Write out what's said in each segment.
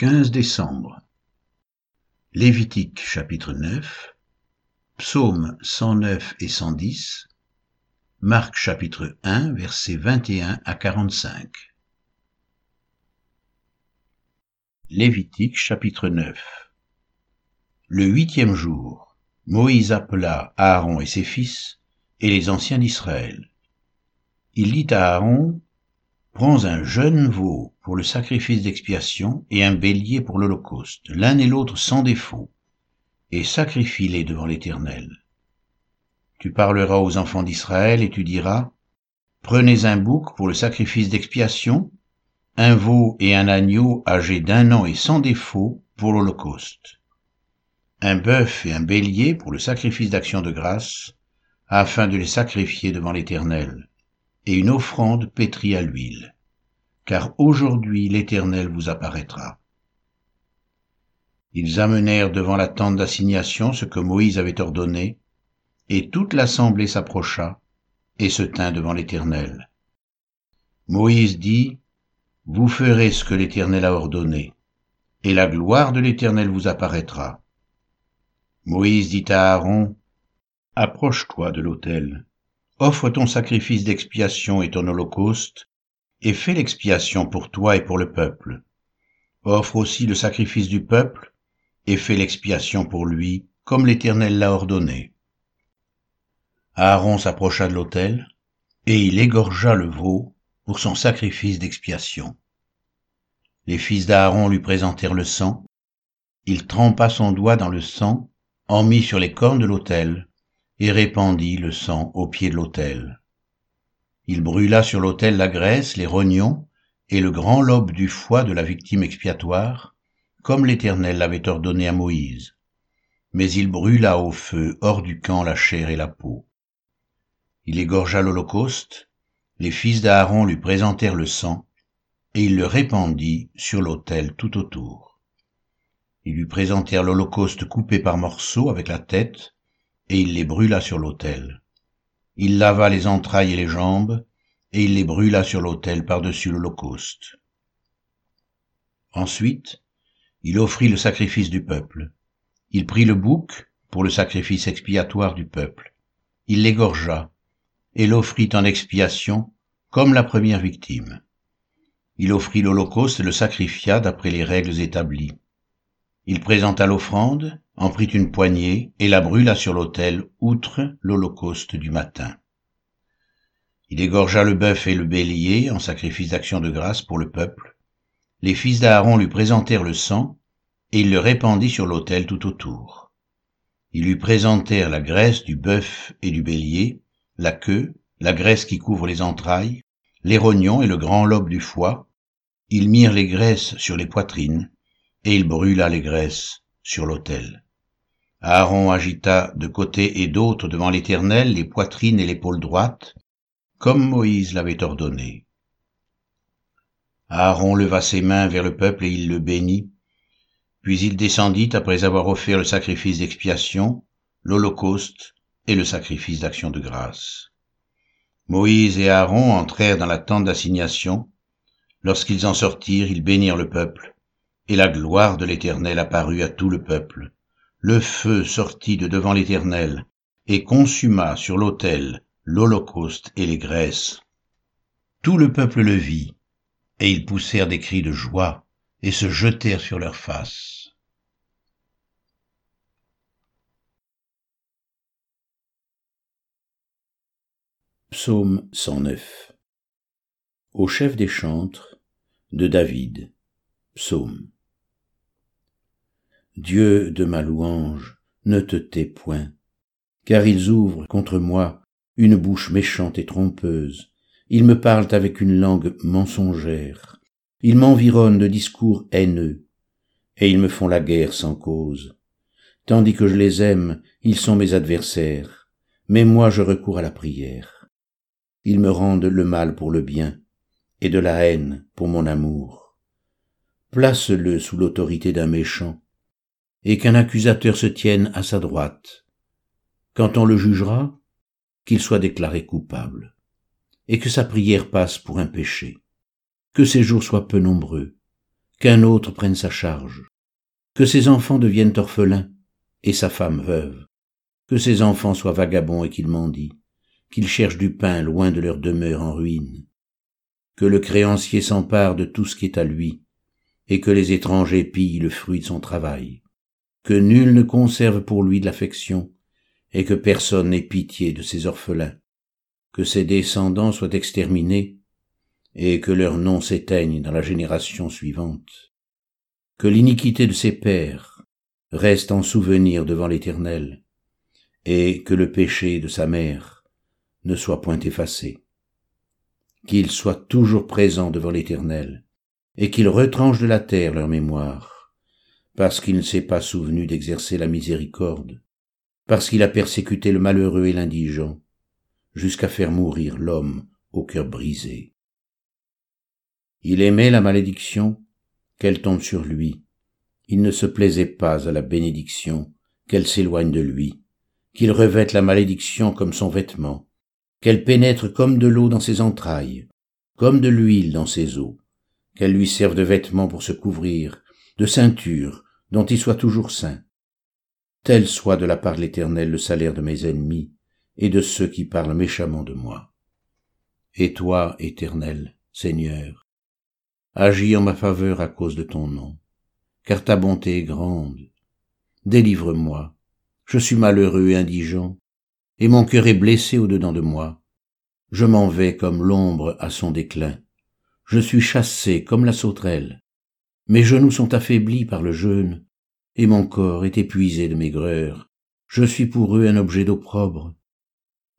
15 décembre. Lévitique chapitre 9, Psaume 109 et 110, Marc chapitre 1 versets 21 à 45. Lévitique chapitre 9 Le huitième jour, Moïse appela Aaron et ses fils et les anciens d'Israël. Il dit à Aaron, Prends un jeune veau pour le sacrifice d'expiation et un bélier pour l'holocauste, l'un et l'autre sans défaut, et sacrifie-les devant l'Éternel. Tu parleras aux enfants d'Israël et tu diras, Prenez un bouc pour le sacrifice d'expiation, un veau et un agneau âgés d'un an et sans défaut pour l'holocauste, un bœuf et un bélier pour le sacrifice d'action de grâce, afin de les sacrifier devant l'Éternel et une offrande pétrie à l'huile, car aujourd'hui l'Éternel vous apparaîtra. Ils amenèrent devant la tente d'assignation ce que Moïse avait ordonné, et toute l'assemblée s'approcha et se tint devant l'Éternel. Moïse dit, Vous ferez ce que l'Éternel a ordonné, et la gloire de l'Éternel vous apparaîtra. Moïse dit à Aaron, Approche-toi de l'autel, offre ton sacrifice d'expiation et ton holocauste, et fais l'expiation pour toi et pour le peuple. Offre aussi le sacrifice du peuple, et fais l'expiation pour lui, comme l'Éternel l'a ordonné. Aaron s'approcha de l'autel, et il égorgea le veau pour son sacrifice d'expiation. Les fils d'Aaron lui présentèrent le sang. Il trempa son doigt dans le sang, en mit sur les cornes de l'autel, et répandit le sang au pied de l'autel. Il brûla sur l'autel la graisse, les rognons et le grand lobe du foie de la victime expiatoire, comme l'Éternel l'avait ordonné à Moïse. Mais il brûla au feu hors du camp la chair et la peau. Il égorgea l'Holocauste, les fils d'Aaron lui présentèrent le sang, et il le répandit sur l'autel tout autour. Ils lui présentèrent l'Holocauste coupé par morceaux avec la tête, et il les brûla sur l'autel. Il lava les entrailles et les jambes, et il les brûla sur l'autel par-dessus l'Holocauste. Ensuite, il offrit le sacrifice du peuple. Il prit le bouc pour le sacrifice expiatoire du peuple. Il l'égorgea et l'offrit en expiation comme la première victime. Il offrit l'Holocauste et le sacrifia d'après les règles établies. Il présenta l'offrande, en prit une poignée et la brûla sur l'autel outre l'holocauste du matin. Il égorgea le bœuf et le bélier en sacrifice d'action de grâce pour le peuple. Les fils d'Aaron lui présentèrent le sang, et il le répandit sur l'autel tout autour. Ils lui présentèrent la graisse du bœuf et du bélier, la queue, la graisse qui couvre les entrailles, les rognons et le grand lobe du foie. Ils mirent les graisses sur les poitrines, et il brûla les graisses sur l'autel. Aaron agita de côté et d'autre devant l'Éternel les poitrines et l'épaule droite, comme Moïse l'avait ordonné. Aaron leva ses mains vers le peuple et il le bénit, puis il descendit après avoir offert le sacrifice d'expiation, l'holocauste et le sacrifice d'action de grâce. Moïse et Aaron entrèrent dans la tente d'assignation. Lorsqu'ils en sortirent, ils bénirent le peuple, et la gloire de l'Éternel apparut à tout le peuple le feu sortit de devant l'Éternel, et consuma sur l'autel l'holocauste et les graisses. Tout le peuple le vit, et ils poussèrent des cris de joie, et se jetèrent sur leurs faces. Psaume 109 Au chef des chantres de David Psaume Dieu de ma louange, ne te tais point, car ils ouvrent contre moi une bouche méchante et trompeuse, ils me parlent avec une langue mensongère, ils m'environnent de discours haineux, et ils me font la guerre sans cause. Tandis que je les aime, ils sont mes adversaires, mais moi je recours à la prière. Ils me rendent le mal pour le bien, et de la haine pour mon amour. Place-le sous l'autorité d'un méchant, et qu'un accusateur se tienne à sa droite. Quand on le jugera, qu'il soit déclaré coupable, et que sa prière passe pour un péché, que ses jours soient peu nombreux, qu'un autre prenne sa charge, que ses enfants deviennent orphelins et sa femme veuve, que ses enfants soient vagabonds et qu'ils mendient, qu'ils cherchent du pain loin de leur demeure en ruine, que le créancier s'empare de tout ce qui est à lui, et que les étrangers pillent le fruit de son travail, que nul ne conserve pour lui de l'affection, et que personne n'ait pitié de ses orphelins, que ses descendants soient exterminés, et que leur nom s'éteigne dans la génération suivante, que l'iniquité de ses pères reste en souvenir devant l'Éternel, et que le péché de sa mère ne soit point effacé. Qu'il soit toujours présent devant l'Éternel, et qu'il retranche de la terre leur mémoire, parce qu'il ne s'est pas souvenu d'exercer la miséricorde, parce qu'il a persécuté le malheureux et l'indigent, jusqu'à faire mourir l'homme au cœur brisé. Il aimait la malédiction, qu'elle tombe sur lui. Il ne se plaisait pas à la bénédiction, qu'elle s'éloigne de lui, qu'il revête la malédiction comme son vêtement, qu'elle pénètre comme de l'eau dans ses entrailles, comme de l'huile dans ses os, qu'elle lui serve de vêtement pour se couvrir, de ceinture dont il soit toujours saint. Tel soit de la part de l'Éternel le salaire de mes ennemis et de ceux qui parlent méchamment de moi. Et toi, Éternel, Seigneur, agis en ma faveur à cause de ton nom, car ta bonté est grande. Délivre-moi, je suis malheureux et indigent, et mon cœur est blessé au-dedans de moi. Je m'en vais comme l'ombre à son déclin. Je suis chassé comme la sauterelle. Mes genoux sont affaiblis par le jeûne, et mon corps est épuisé de maigreur. Je suis pour eux un objet d'opprobre.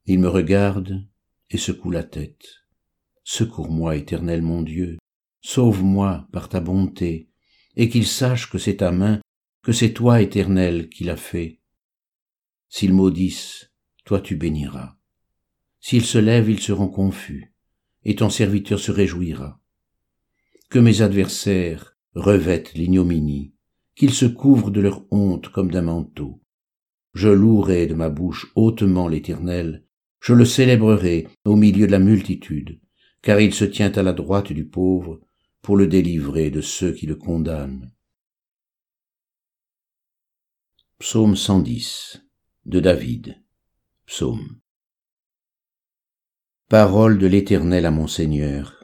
Ils me regardent et secouent la tête. Secours-moi, éternel mon Dieu, sauve-moi par ta bonté, et qu'ils sachent que c'est ta main, que c'est toi, éternel, qui l'as fait. S'ils maudissent, toi tu béniras. S'ils se lèvent, ils seront confus, et ton serviteur se réjouira. Que mes adversaires revêtent l'ignominie, qu'ils se couvrent de leur honte comme d'un manteau. Je louerai de ma bouche hautement l'Éternel, je le célébrerai au milieu de la multitude, car il se tient à la droite du pauvre pour le délivrer de ceux qui le condamnent. Psaume 110 de David Psaume. Parole de l'Éternel à mon Seigneur.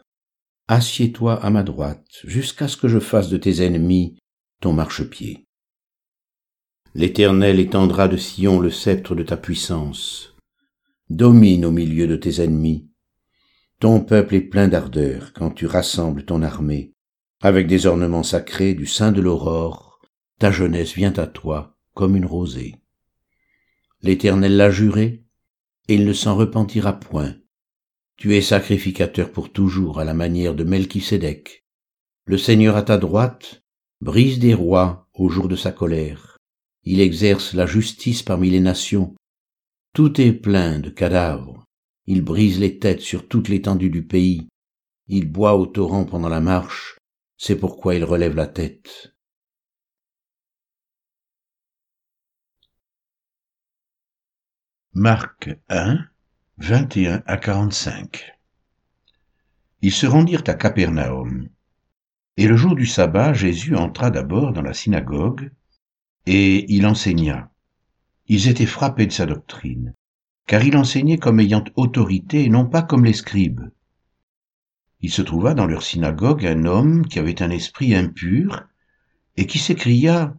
Assieds-toi à ma droite, jusqu'à ce que je fasse de tes ennemis ton marchepied. L'Éternel étendra de Sion le sceptre de ta puissance. Domine au milieu de tes ennemis. Ton peuple est plein d'ardeur quand tu rassembles ton armée. Avec des ornements sacrés du sein de l'aurore, ta jeunesse vient à toi comme une rosée. L'Éternel l'a juré, et il ne s'en repentira point. Tu es sacrificateur pour toujours à la manière de Melchisédek. Le Seigneur à ta droite brise des rois au jour de sa colère. Il exerce la justice parmi les nations. Tout est plein de cadavres. Il brise les têtes sur toute l'étendue du pays. Il boit au torrent pendant la marche. C'est pourquoi il relève la tête. Marc 1, 21 à 45 Ils se rendirent à Capernaum. Et le jour du sabbat, Jésus entra d'abord dans la synagogue, et il enseigna. Ils étaient frappés de sa doctrine, car il enseignait comme ayant autorité et non pas comme les scribes. Il se trouva dans leur synagogue un homme qui avait un esprit impur, et qui s'écria,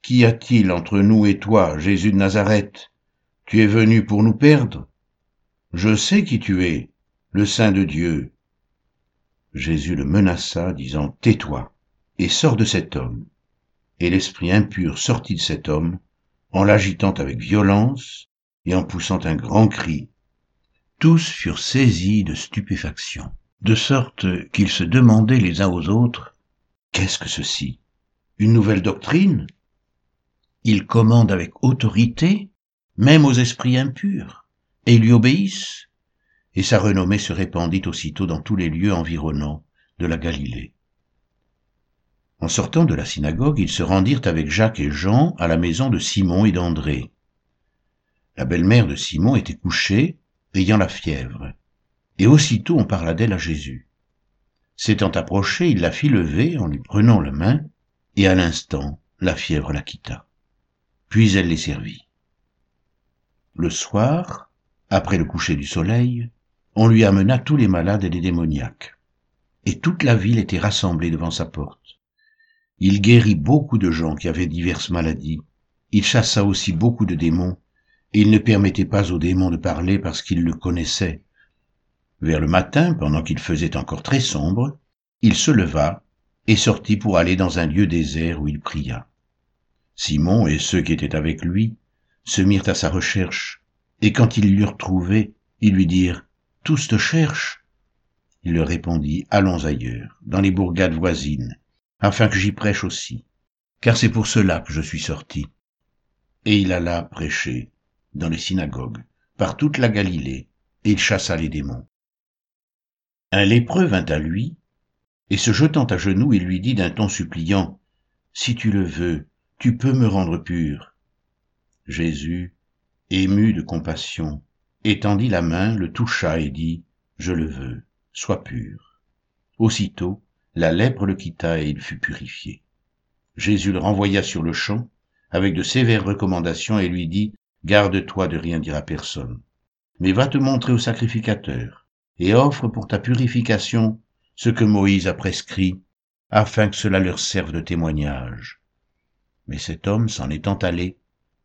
Qu'y a-t-il entre nous et toi, Jésus de Nazareth? Tu es venu pour nous perdre Je sais qui tu es, le Saint de Dieu. Jésus le menaça, disant, Tais-toi, et sors de cet homme. Et l'esprit impur sortit de cet homme, en l'agitant avec violence et en poussant un grand cri. Tous furent saisis de stupéfaction, de sorte qu'ils se demandaient les uns aux autres, Qu'est-ce que ceci? Une nouvelle doctrine? Il commande avec autorité même aux esprits impurs, et lui obéissent. Et sa renommée se répandit aussitôt dans tous les lieux environnants de la Galilée. En sortant de la synagogue, ils se rendirent avec Jacques et Jean à la maison de Simon et d'André. La belle-mère de Simon était couchée, ayant la fièvre, et aussitôt on parla d'elle à Jésus. S'étant approché, il la fit lever en lui prenant la main, et à l'instant, la fièvre la quitta. Puis elle les servit. Le soir, après le coucher du soleil, on lui amena tous les malades et les démoniaques. Et toute la ville était rassemblée devant sa porte. Il guérit beaucoup de gens qui avaient diverses maladies. Il chassa aussi beaucoup de démons, et il ne permettait pas aux démons de parler parce qu'ils le connaissaient. Vers le matin, pendant qu'il faisait encore très sombre, il se leva et sortit pour aller dans un lieu désert où il pria. Simon et ceux qui étaient avec lui se mirent à sa recherche, et quand ils l'eurent trouvé, ils lui dirent Tous te cherchent. Il leur répondit Allons ailleurs, dans les bourgades voisines, afin que j'y prêche aussi, car c'est pour cela que je suis sorti. Et il alla prêcher dans les synagogues, par toute la Galilée, et il chassa les démons. Un lépreux vint à lui, et se jetant à genoux, il lui dit d'un ton suppliant, Si tu le veux, tu peux me rendre pur. Jésus, ému de compassion, étendit la main, le toucha et dit, Je le veux, sois pur. Aussitôt, la lèpre le quitta et il fut purifié. Jésus le renvoya sur le champ, avec de sévères recommandations, et lui dit, Garde-toi de rien dire à personne, mais va te montrer au sacrificateur, et offre pour ta purification ce que Moïse a prescrit, afin que cela leur serve de témoignage. Mais cet homme, s'en étant allé,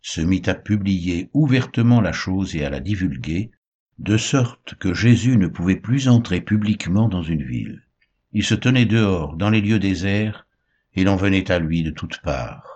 se mit à publier ouvertement la chose et à la divulguer, de sorte que Jésus ne pouvait plus entrer publiquement dans une ville. Il se tenait dehors, dans les lieux déserts, et l'on venait à lui de toutes parts.